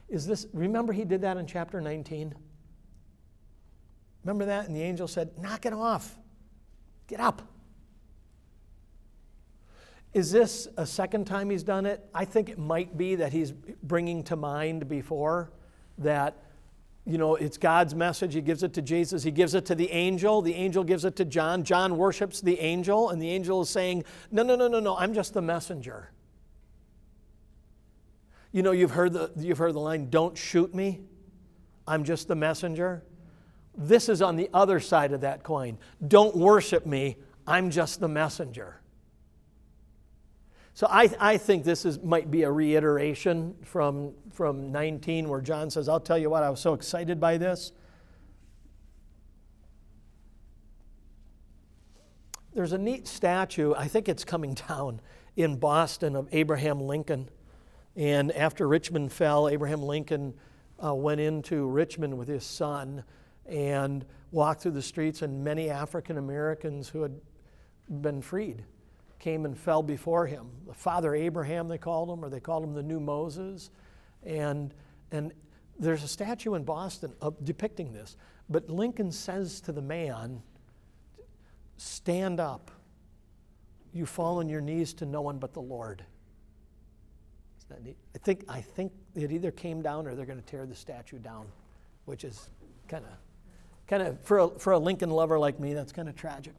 Is this, remember he did that in chapter 19? Remember that? And the angel said, Knock it off. Get up. Is this a second time he's done it? I think it might be that he's bringing to mind before that, you know, it's God's message. He gives it to Jesus, he gives it to the angel. The angel gives it to John. John worships the angel, and the angel is saying, No, no, no, no, no, I'm just the messenger. You know, you've heard the, you've heard the line, Don't shoot me, I'm just the messenger. This is on the other side of that coin. Don't worship me, I'm just the messenger. So I, I think this is, might be a reiteration from, from 19 where John says, I'll tell you what, I was so excited by this. There's a neat statue, I think it's coming down in Boston, of Abraham Lincoln. And after Richmond fell, Abraham Lincoln uh, went into Richmond with his son and walked through the streets, and many African Americans who had been freed came and fell before him. The Father Abraham, they called him, or they called him the new Moses. And, and there's a statue in Boston depicting this. But Lincoln says to the man, Stand up. You fall on your knees to no one but the Lord. Is that neat? I think, I think it either came down or they're going to tear the statue down, which is kind of, kind of for a, for a Lincoln lover like me, that's kind of tragic.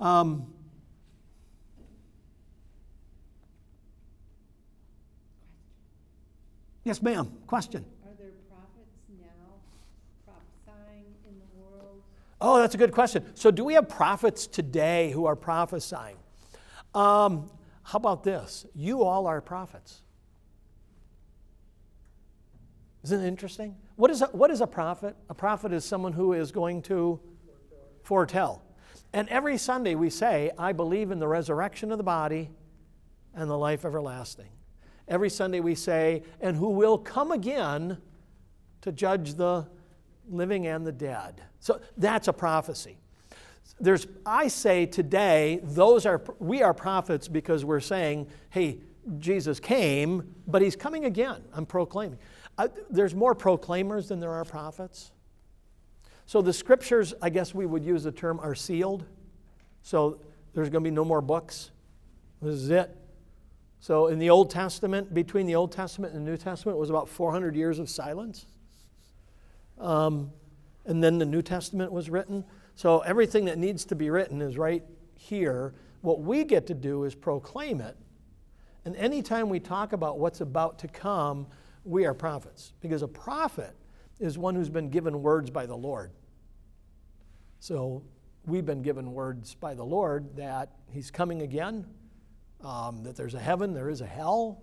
Um, yes, ma'am. Question. Are there prophets now prophesying in the world? Oh, that's a good question. So, do we have prophets today who are prophesying? Um, how about this? You all are prophets. Isn't it interesting? What is a, what is a prophet? A prophet is someone who is going to foretell. And every Sunday we say, I believe in the resurrection of the body and the life everlasting. Every Sunday we say, and who will come again to judge the living and the dead. So that's a prophecy. There's, I say today, those are, we are prophets because we're saying, hey, Jesus came, but he's coming again. I'm proclaiming. There's more proclaimers than there are prophets. So the scriptures, I guess we would use the term, are sealed. So there's going to be no more books. This is it. So in the Old Testament, between the Old Testament and the New Testament, was about 400 years of silence. Um, and then the New Testament was written. So everything that needs to be written is right here. What we get to do is proclaim it. And anytime we talk about what's about to come, we are prophets. Because a prophet is one who's been given words by the Lord. So we've been given words by the Lord that He's coming again, um, that there's a heaven, there is a hell,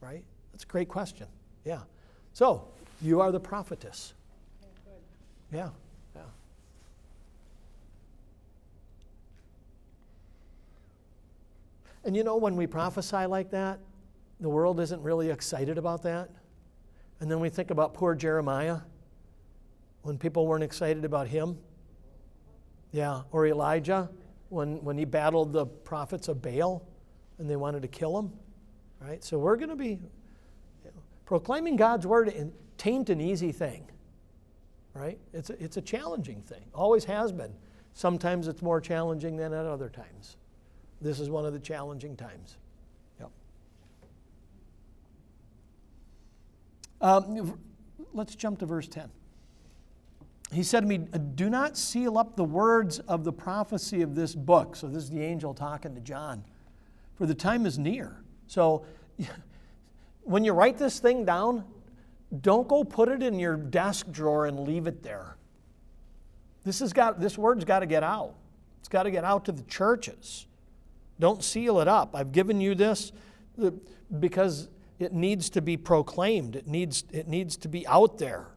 right? That's a great question. Yeah. So you are the prophetess. Yeah. Yeah. And you know, when we prophesy like that, the world isn't really excited about that. And then we think about poor Jeremiah when people weren't excited about him. Yeah, or Elijah when, when he battled the prophets of Baal and they wanted to kill him. Right? So we're going to be you know, proclaiming God's word taint an easy thing. Right? It's a, it's a challenging thing. Always has been. Sometimes it's more challenging than at other times. This is one of the challenging times. Yep. Um, let's jump to verse 10. he said to me, Do not seal up the words of the prophecy of this book. So, this is the angel talking to John. For the time is near. So, when you write this thing down, don't go put it in your desk drawer and leave it there. This, has got, this word's got to get out. It's got to get out to the churches. Don't seal it up. I've given you this because it needs to be proclaimed, it needs, it needs to be out there.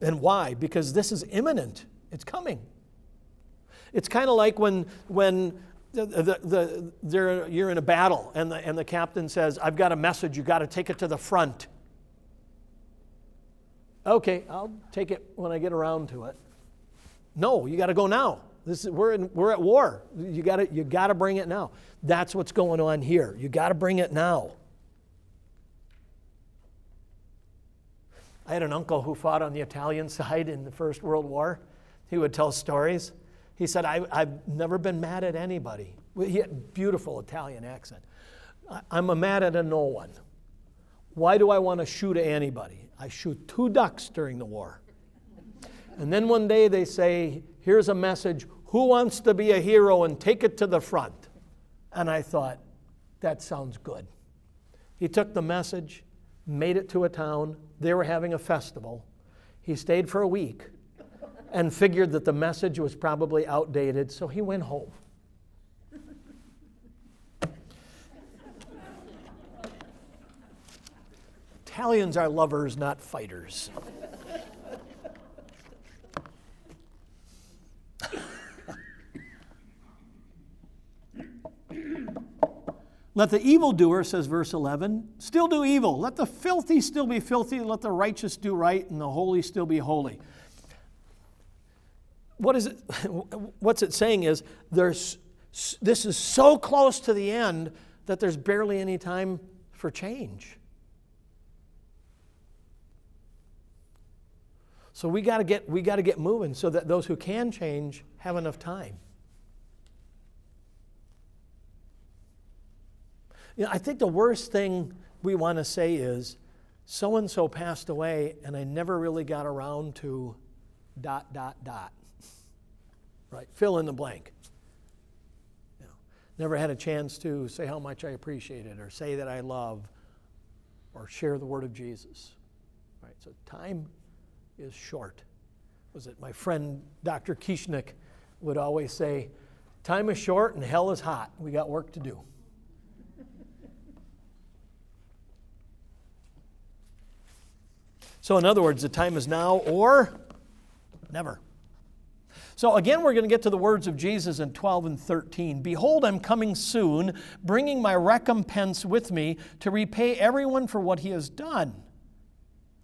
And why? Because this is imminent, it's coming. It's kind of like when, when the, the, the, you're in a battle and the, and the captain says, I've got a message, you've got to take it to the front. Okay, I'll take it when I get around to it. No, you got to go now. This is, we're, in, we're at war. You got you to bring it now. That's what's going on here. You got to bring it now. I had an uncle who fought on the Italian side in the First World War. He would tell stories. He said, I, have never been mad at anybody. He had beautiful Italian accent. I'm a mad at a no one. Why do I want to shoot anybody? I shoot two ducks during the war. And then one day they say, Here's a message. Who wants to be a hero and take it to the front? And I thought, That sounds good. He took the message, made it to a town. They were having a festival. He stayed for a week and figured that the message was probably outdated, so he went home. Italians are lovers, not fighters. Let the evildoer, says verse 11, still do evil. Let the filthy still be filthy. Let the righteous do right, and the holy still be holy. What is it? What's it saying is there's, this is so close to the end that there's barely any time for change. So we got to get we got to get moving so that those who can change have enough time. You know, I think the worst thing we want to say is so and so passed away and I never really got around to dot dot dot. Right? Fill in the blank. You know, never had a chance to say how much I appreciate it or say that I love or share the word of Jesus. Right? So time is short. Was it my friend Dr. Kieschnick would always say, Time is short and hell is hot. We got work to do. So, in other words, the time is now or never. So, again, we're going to get to the words of Jesus in 12 and 13. Behold, I'm coming soon, bringing my recompense with me to repay everyone for what he has done.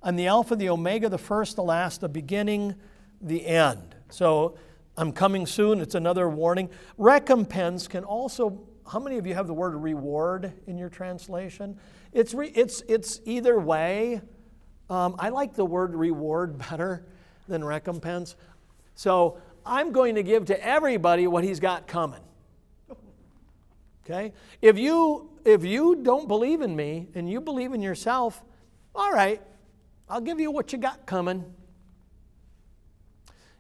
I'm the Alpha, the Omega, the first, the last, the beginning, the end. So I'm coming soon. It's another warning. Recompense can also, how many of you have the word reward in your translation? It's, re, it's, it's either way. Um, I like the word reward better than recompense. So I'm going to give to everybody what he's got coming. Okay? If you if you don't believe in me and you believe in yourself, all right, I'll give you what you got coming.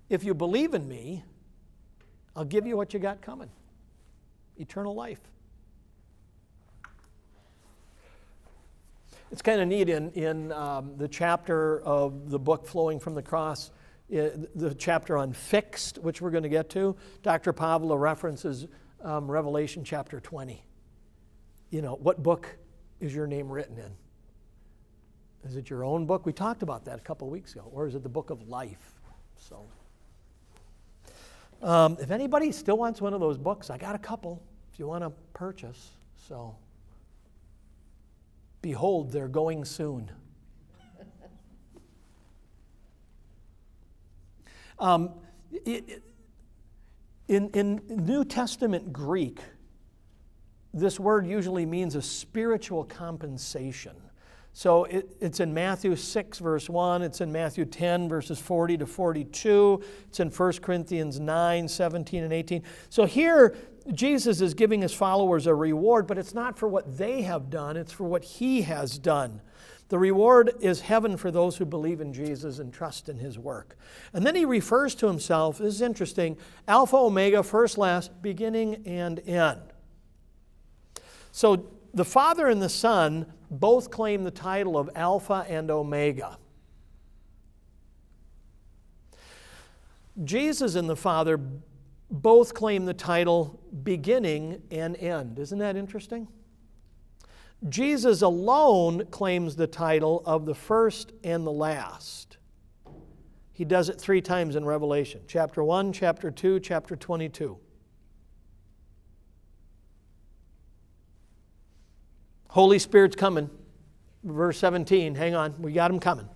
If you believe in me, I'll give you what you got coming eternal life. It's kind of neat in, in um, the chapter of the book Flowing from the Cross, uh, the chapter on fixed, which we're going to get to. Dr. Pavla references um, Revelation chapter 20. You know, what book is your name written in? Is it your own book? We talked about that a couple weeks ago. Or is it the book of life? So, um, if anybody still wants one of those books, I got a couple if you want to purchase. So, behold, they're going soon. Um, it, in, in New Testament Greek, this word usually means a spiritual compensation. So it, it's in Matthew 6, verse 1. It's in Matthew 10, verses 40 to 42. It's in 1 Corinthians 9, 17, and 18. So here, Jesus is giving his followers a reward, but it's not for what they have done, it's for what he has done. The reward is heaven for those who believe in Jesus and trust in his work. And then he refers to himself, this is interesting Alpha, Omega, first, last, beginning, and end. So the Father and the Son both claim the title of Alpha and Omega. Jesus and the Father both claim the title beginning and end. Isn't that interesting? Jesus alone claims the title of the first and the last. He does it three times in Revelation chapter 1, chapter 2, chapter 22. Holy Spirit's coming. Verse 17, hang on, we got him coming.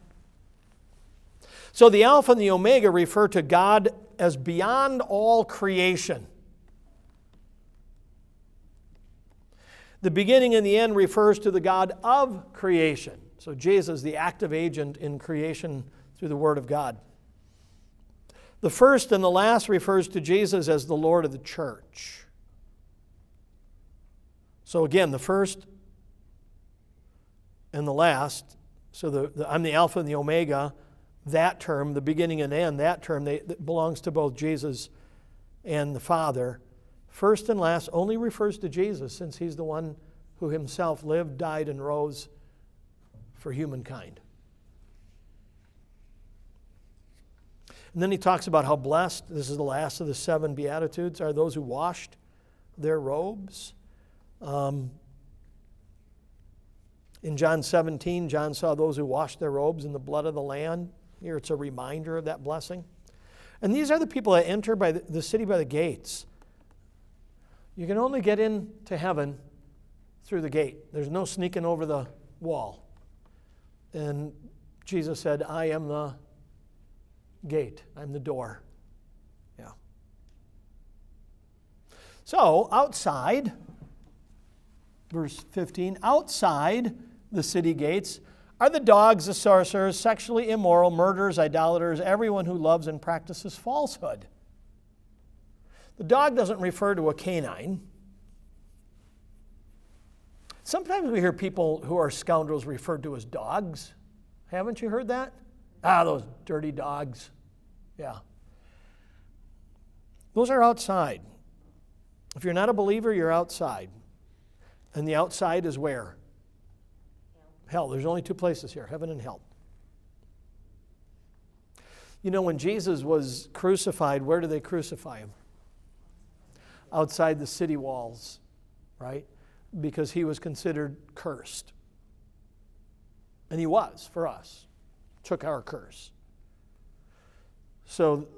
So the Alpha and the Omega refer to God as beyond all creation. The beginning and the end refers to the God of creation. So Jesus, the active agent in creation through the Word of God. The first and the last refers to Jesus as the Lord of the church. So again, the first and the last, so the, the, I'm the Alpha and the Omega, that term, the beginning and end, that term they, that belongs to both Jesus and the Father. First and last only refers to Jesus since he's the one who himself lived, died, and rose for humankind. And then he talks about how blessed, this is the last of the seven Beatitudes, are those who washed their robes. Um, in John 17, John saw those who washed their robes in the blood of the Lamb. Here it's a reminder of that blessing. And these are the people that enter by the, the city by the gates. You can only get into heaven through the gate. There's no sneaking over the wall. And Jesus said, I am the gate, I'm the door. Yeah. So, outside, verse 15, outside the city gates are the dogs, the sorcerers, sexually immoral, murderers, idolaters, everyone who loves and practices falsehood. The dog doesn't refer to a canine. Sometimes we hear people who are scoundrels referred to as dogs. Haven't you heard that? Ah, those dirty dogs. Yeah. Those are outside. If you're not a believer, you're outside. And the outside is where? Hell. There's only two places here heaven and hell. You know, when Jesus was crucified, where did they crucify him? Outside the city walls, right? Because he was considered cursed. And he was for us, took our curse. So,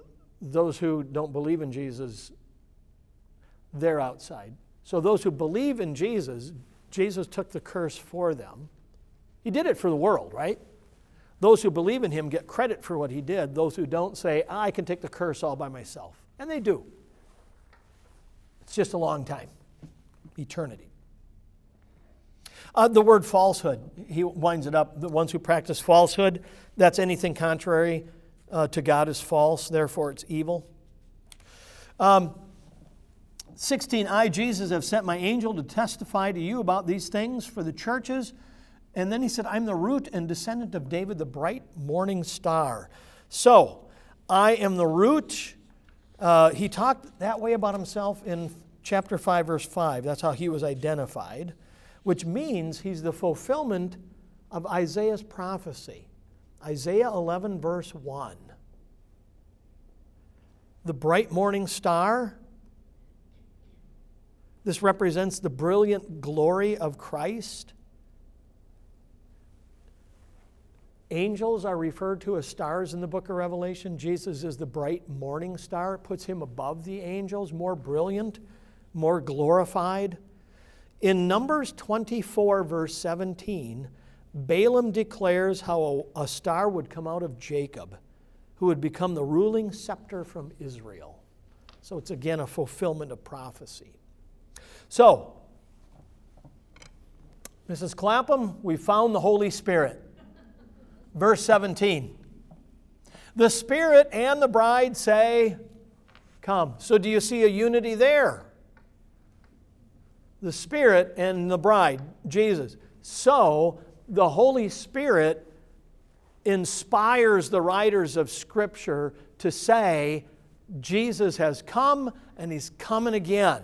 those who don't believe in Jesus, they're outside. So, those who believe in Jesus, Jesus took the curse for them he did it for the world, right? Those who believe in him get credit for what he did. Those who don't say, I can take the curse all by myself. And they do. It's just a long time eternity. Uh, the word falsehood, he winds it up. The ones who practice falsehood, that's anything contrary uh, to God is false, therefore it's evil. Um, 16, I, Jesus, have sent my angel to testify to you about these things for the churches. And then he said, I'm the root and descendant of David, the bright morning star. So, I am the root. Uh, he talked that way about himself in chapter 5, verse 5. That's how he was identified, which means he's the fulfillment of Isaiah's prophecy. Isaiah 11, verse 1. The bright morning star. This represents the brilliant glory of Christ. Angels are referred to as stars in the book of Revelation. Jesus is the bright morning star, it puts him above the angels, more brilliant, more glorified. In Numbers 24, verse 17, Balaam declares how a, a star would come out of Jacob, who would become the ruling scepter from Israel. So it's again a fulfillment of prophecy. So, Mrs. Clapham, we found the Holy Spirit. Verse 17. The Spirit and the bride say, Come. So, do you see a unity there? The Spirit and the bride, Jesus. So, the Holy Spirit inspires the writers of Scripture to say, Jesus has come and he's coming again.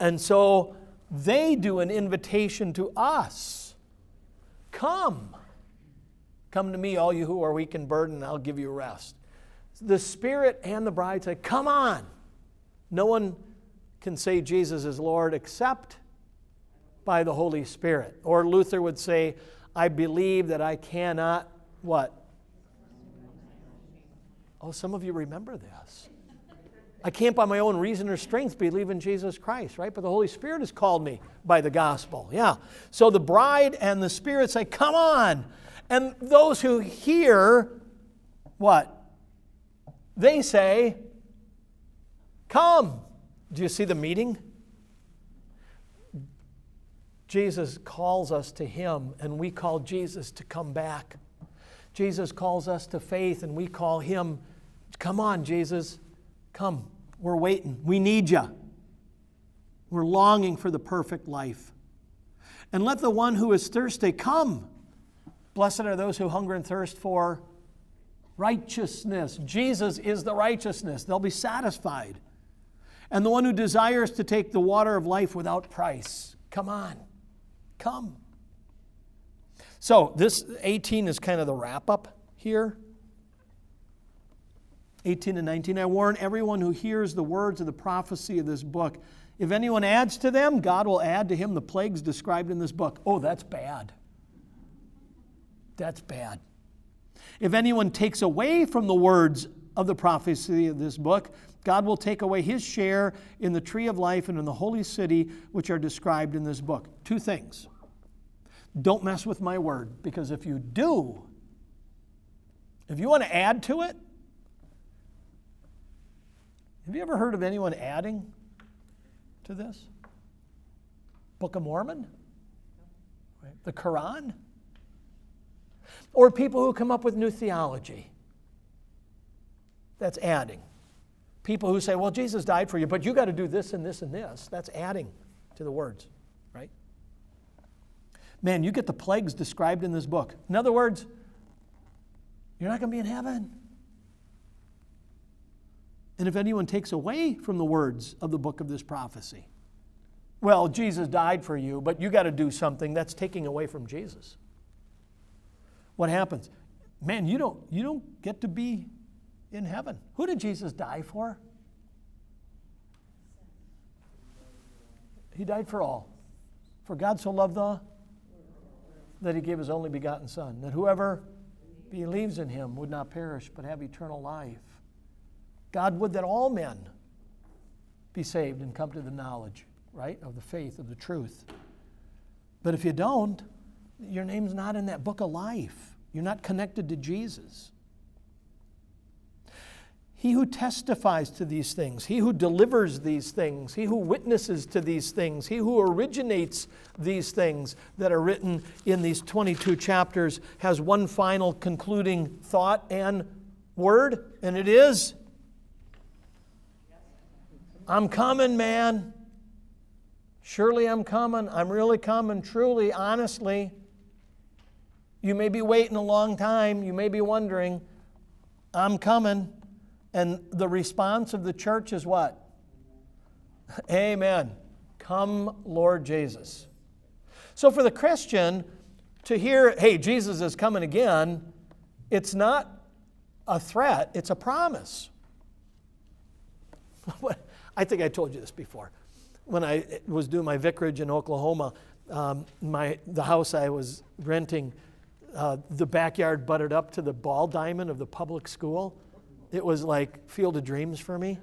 And so they do an invitation to us Come. Come to me, all you who are weak and burdened, and I'll give you rest. The Spirit and the bride say, Come on. No one can say Jesus is Lord except by the Holy Spirit. Or Luther would say, I believe that I cannot, what? Oh, some of you remember this. I can't by my own reason or strength believe in Jesus Christ, right? But the Holy Spirit has called me by the gospel. Yeah. So the bride and the Spirit say, Come on. And those who hear, what? They say, Come. Do you see the meeting? Jesus calls us to Him, and we call Jesus to come back. Jesus calls us to faith, and we call Him, Come on, Jesus, come. We're waiting. We need you. We're longing for the perfect life. And let the one who is thirsty come. Blessed are those who hunger and thirst for righteousness. Jesus is the righteousness. They'll be satisfied. And the one who desires to take the water of life without price. Come on. Come. So, this 18 is kind of the wrap up here. 18 and 19. I warn everyone who hears the words of the prophecy of this book. If anyone adds to them, God will add to him the plagues described in this book. Oh, that's bad. That's bad. If anyone takes away from the words of the prophecy of this book, God will take away his share in the tree of life and in the holy city, which are described in this book. Two things. Don't mess with my word, because if you do, if you want to add to it, have you ever heard of anyone adding to this? Book of Mormon? The Quran? Or people who come up with new theology? That's adding. People who say, well, Jesus died for you, but you got to do this and this and this. That's adding to the words, right? Man, you get the plagues described in this book. In other words, you're not going to be in heaven. And if anyone takes away from the words of the book of this prophecy, well, Jesus died for you, but you got to do something that's taking away from Jesus. What happens? Man, you don't, you don't get to be in heaven. Who did Jesus die for? He died for all. For God so loved the that he gave his only begotten Son, that whoever believes in him would not perish but have eternal life. God would that all men be saved and come to the knowledge, right, of the faith, of the truth. But if you don't, your name's not in that book of life. You're not connected to Jesus. He who testifies to these things, he who delivers these things, he who witnesses to these things, he who originates these things that are written in these 22 chapters has one final concluding thought and word, and it is I'm coming, man. Surely I'm coming. I'm really coming, truly, honestly. You may be waiting a long time. You may be wondering, I'm coming. And the response of the church is what? Amen. Come, Lord Jesus. So for the Christian to hear, hey, Jesus is coming again, it's not a threat, it's a promise. I think I told you this before. When I was doing my vicarage in Oklahoma, um, my, the house I was renting, uh, the backyard butted up to the ball diamond of the public school. It was like field of dreams for me,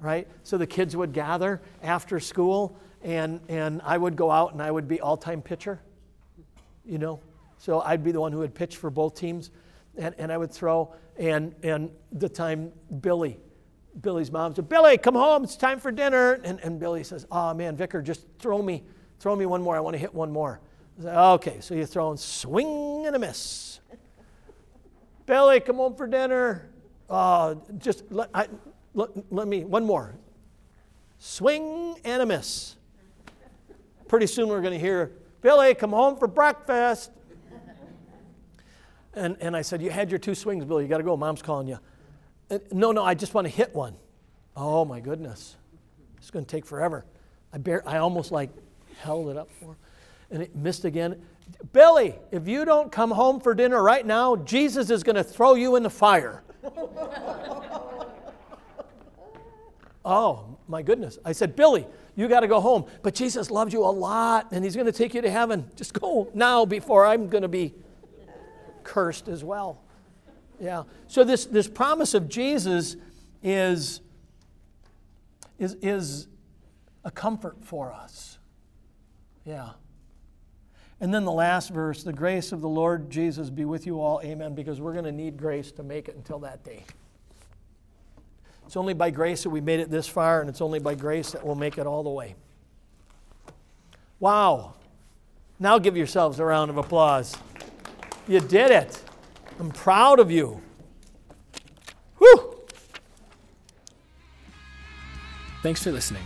right? So the kids would gather after school, and, and I would go out and I would be all time pitcher, you know? So I'd be the one who would pitch for both teams, and, and I would throw. And, and the time Billy, Billy's mom said, Billy, come home. It's time for dinner. And, and Billy says, Oh, man, Vicar, just throw me. throw me one more. I want to hit one more. Said, okay, so you're throwing swing and a miss. Billy, come home for dinner. Uh, just let, I, let, let me, one more. Swing and a miss. Pretty soon we're going to hear, Billy, come home for breakfast. And, and I said, You had your two swings, Billy. You got to go. Mom's calling you. And, no, no, I just want to hit one. Oh, my goodness. It's going to take forever. I, bear, I almost like held it up for him. And it missed again. Billy, if you don't come home for dinner right now, Jesus is going to throw you in the fire. oh, my goodness. I said, Billy, you got to go home. But Jesus loves you a lot and he's going to take you to heaven. Just go now before I'm going to be cursed as well. Yeah. So this, this promise of Jesus is, is, is a comfort for us. Yeah. And then the last verse the grace of the Lord Jesus be with you all. Amen. Because we're going to need grace to make it until that day. It's only by grace that we made it this far, and it's only by grace that we'll make it all the way. Wow. Now give yourselves a round of applause. You did it. I'm proud of you. Whew. Thanks for listening.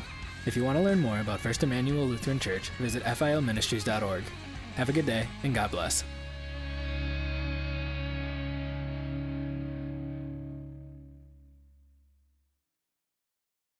If you want to learn more about First Emmanuel Lutheran Church, visit filministries.org. Have a good day, and God bless.